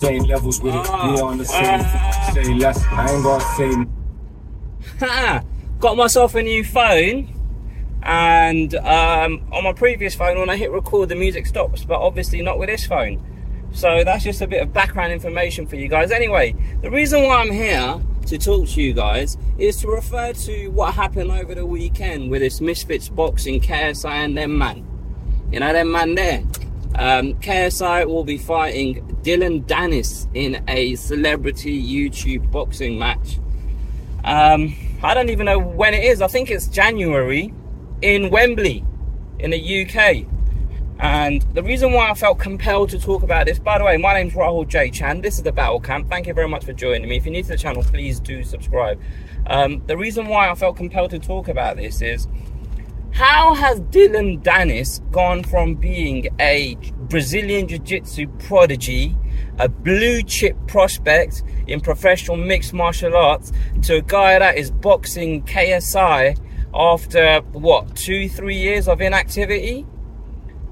Same levels with it, Ah, we on the same. ah. Say less, I ain't gonna say Ha! Got myself a new phone, and um, on my previous phone, when I hit record, the music stops, but obviously not with this phone. So that's just a bit of background information for you guys. Anyway, the reason why I'm here to talk to you guys is to refer to what happened over the weekend with this Misfits boxing KSI and them man. You know them man there. Um, KSI will be fighting Dillon Danis in a celebrity YouTube boxing match. Um, I don't even know when it is. I think it's January in Wembley, in the UK. And the reason why I felt compelled to talk about this, by the way, my name's Rahul J. Chan. This is the Battle Camp. Thank you very much for joining me. If you're new to the channel, please do subscribe. Um, the reason why I felt compelled to talk about this is how has Dillon Danis gone from being a Brazilian Jiu Jitsu prodigy, a blue chip prospect in professional mixed martial arts, to a guy that is boxing KSI after what, two, three years of inactivity?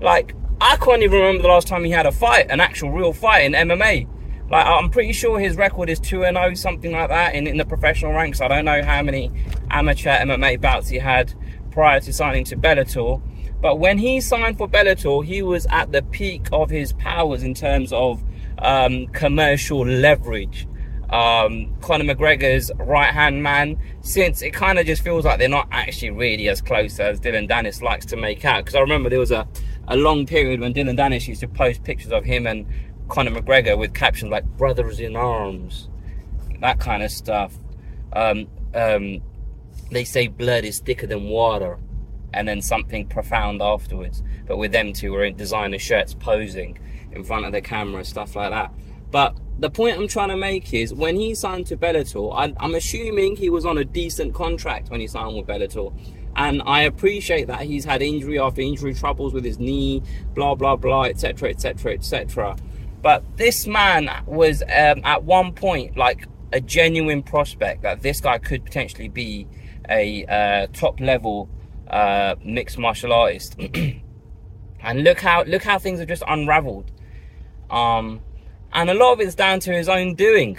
Like, I can't even remember the last time he had a fight, an actual real fight in MMA. Like, I'm pretty sure his record is 2 0, something like that, in, in the professional ranks. I don't know how many amateur MMA bouts he had prior to signing to Bellator. But when he signed for Bellator, he was at the peak of his powers in terms of um, commercial leverage. Um, Conor McGregor's right hand man, since it kind of just feels like they're not actually really as close as Dillon Danis likes to make out. Because I remember there was a, a long period when Dillon Danis used to post pictures of him and Conor McGregor with captions like brothers in arms, that kind of stuff. Um, um, they say blood is thicker than water and then something profound afterwards. But with them two we're in designer shirts posing in front of the camera stuff like that. But the point i'm trying to make is when he signed to bellator I, i'm assuming he was on a decent contract when he signed with bellator. And i appreciate that he's had injury after injury troubles with his knee blah blah blah etc etc etc but this man was um, at one point like a genuine prospect that this guy could potentially be a uh, top level uh, mixed martial artist. and look how look how things have just unraveled. Um, and a lot of it's down to his own doing.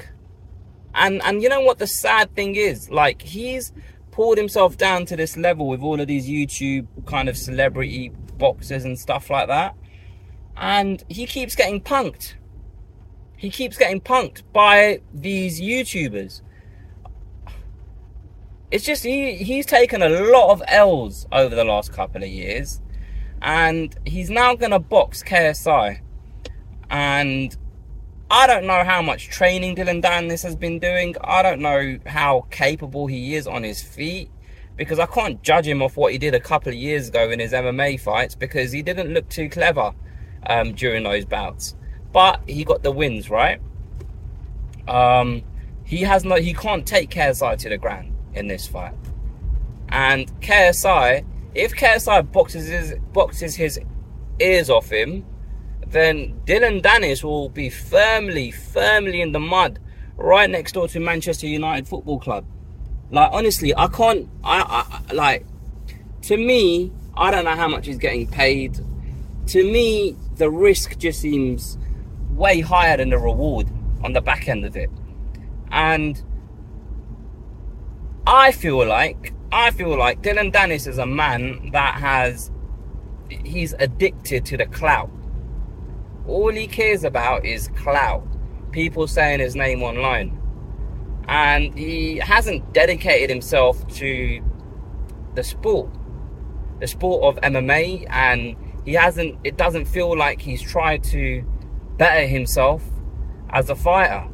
And and you know what the sad thing is? Like he's pulled himself down to this level with all of these YouTube kind of celebrity boxers and stuff like that. And he keeps getting punked. He keeps getting punked by these YouTubers it's just he he's taken a lot of L's over the last couple of years, and he's now gonna box KSI, and I don't know how much training Dillon Danis has been doing. I don't know how capable he is on his feet because I can't judge him off what he did a couple of years ago in his MMA fights because he didn't look too clever um, during those bouts. But he got the wins, right? Um, he has no, he can't take KSI to the ground in this fight. And KSI, if KSI boxes his, boxes his ears off him, then Dillon Danis will be firmly, firmly in the mud right next door to Manchester United Football Club. Like honestly, I can't. I, I like. To me, I don't know how much he's getting paid. To me, the risk just seems way higher than the reward on the back end of it, and I feel like I feel like Dillon Danis is a man that has he's addicted to the clout. All he cares about is clout. People saying his name online. And he hasn't dedicated himself to the sport. The sport of MMA and he hasn't it doesn't feel like he's tried to better himself as a fighter.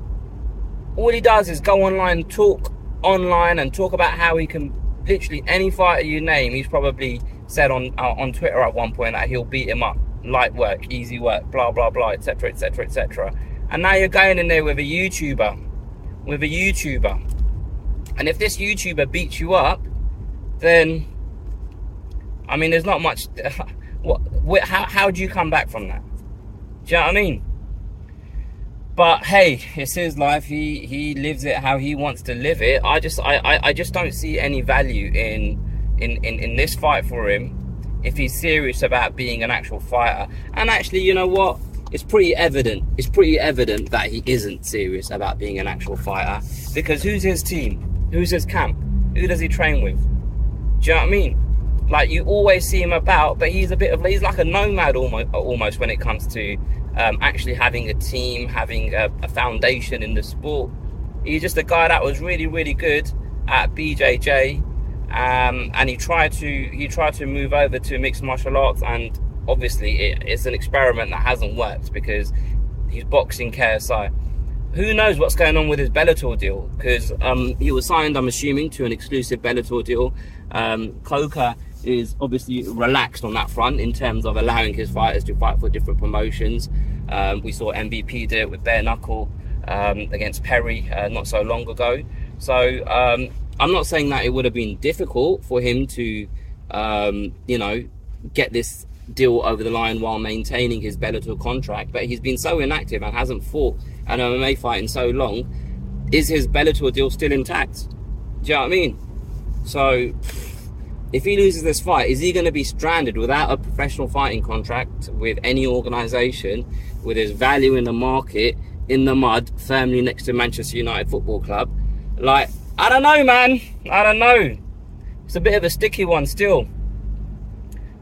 All he does is go online, and talk online and talk about how he can literally any fighter you name he's probably said on uh, on twitter at one point that he'll beat him up light work easy work blah blah blah etc etc etc and now you're going in there with a youtuber with a youtuber. And if this youtuber beats you up then i mean there's not much what, how, how do you come back from that? Do you know what i mean but hey, it's his life. He he lives it how he wants to live it. I just I, I, I just don't see any value in, in in in this fight for him if he's serious about being an actual fighter. And actually, you know what? it's pretty evident. It's pretty evident that he isn't serious about being an actual fighter. Because who's his team? Who's his camp? Who does he train with? Do you know what I mean? Like you always see him about, but he's a bit of he's like a nomad almost almost when it comes to um, actually having a team, having a, a foundation in the sport. He's just a guy that was really really good at BJJ, um, and he tried to he tried to move over to mixed martial arts, and obviously it, it's an experiment that hasn't worked because he's boxing KSI. Who knows what's going on with his Bellator deal? Because um, he was signed, I'm assuming, to an exclusive Bellator deal. Um, Coker is obviously relaxed on that front in terms of allowing his fighters to fight for different promotions. Um, we saw MVP do it with bare knuckle um, against Perry uh, not so long ago. So um, I'm not saying that it would have been difficult for him to, um, you know, get this deal over the line while maintaining his Bellator contract, but he's been so inactive and hasn't fought an MMA fight in so long. Is his Bellator deal still intact? Do you know what I mean? So if he loses this fight, is he going to be stranded without a professional fighting contract with any organization, with his value in the market in the mud, firmly next to Manchester United Football Club? Like, I don't know, man. I don't know. It's a bit of a sticky one still.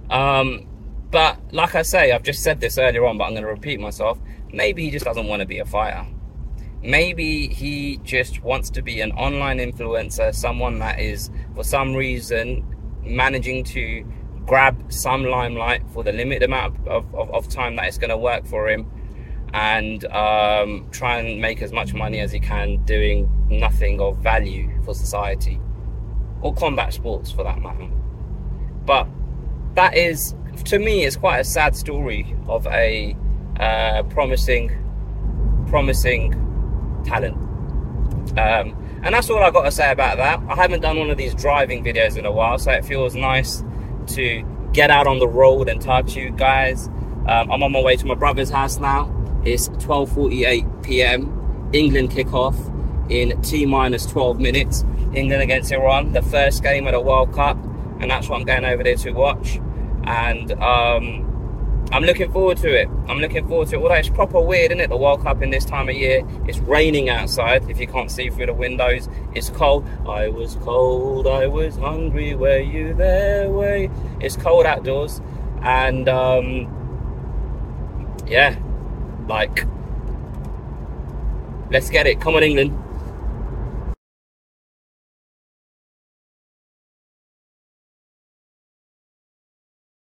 Um, but like I say, I've just said this earlier on, but I'm going to repeat myself. Maybe he just doesn't want to be a fighter. Maybe he just wants to be an online influencer, someone that is, for some reason, managing to grab some limelight for the limited amount of, of, of time that it's going to work for him and um, try and make as much money as he can doing nothing of value for society or combat sports for that matter. But that is, to me, is quite a sad story of a uh, promising, promising talent. Um, and that's all I've got to say about that. I haven't done one of these driving videos in a while, so it feels nice to get out on the road and talk to you guys. Um, I'm on my way to my brother's house now. It's 12:48 p.m. England kickoff in T minus 12 minutes. England against Iran, the first game of the World Cup, and that's what I'm going over there to watch. And um, I'm looking forward to it. I'm looking forward to it. Although it's proper weird, isn't it? The World Cup in this time of year. It's raining outside. If you can't see through the windows, it's cold. I was cold. I was hungry. Were you there? Way. It's cold outdoors, and um, yeah, like let's get it. Come on, England.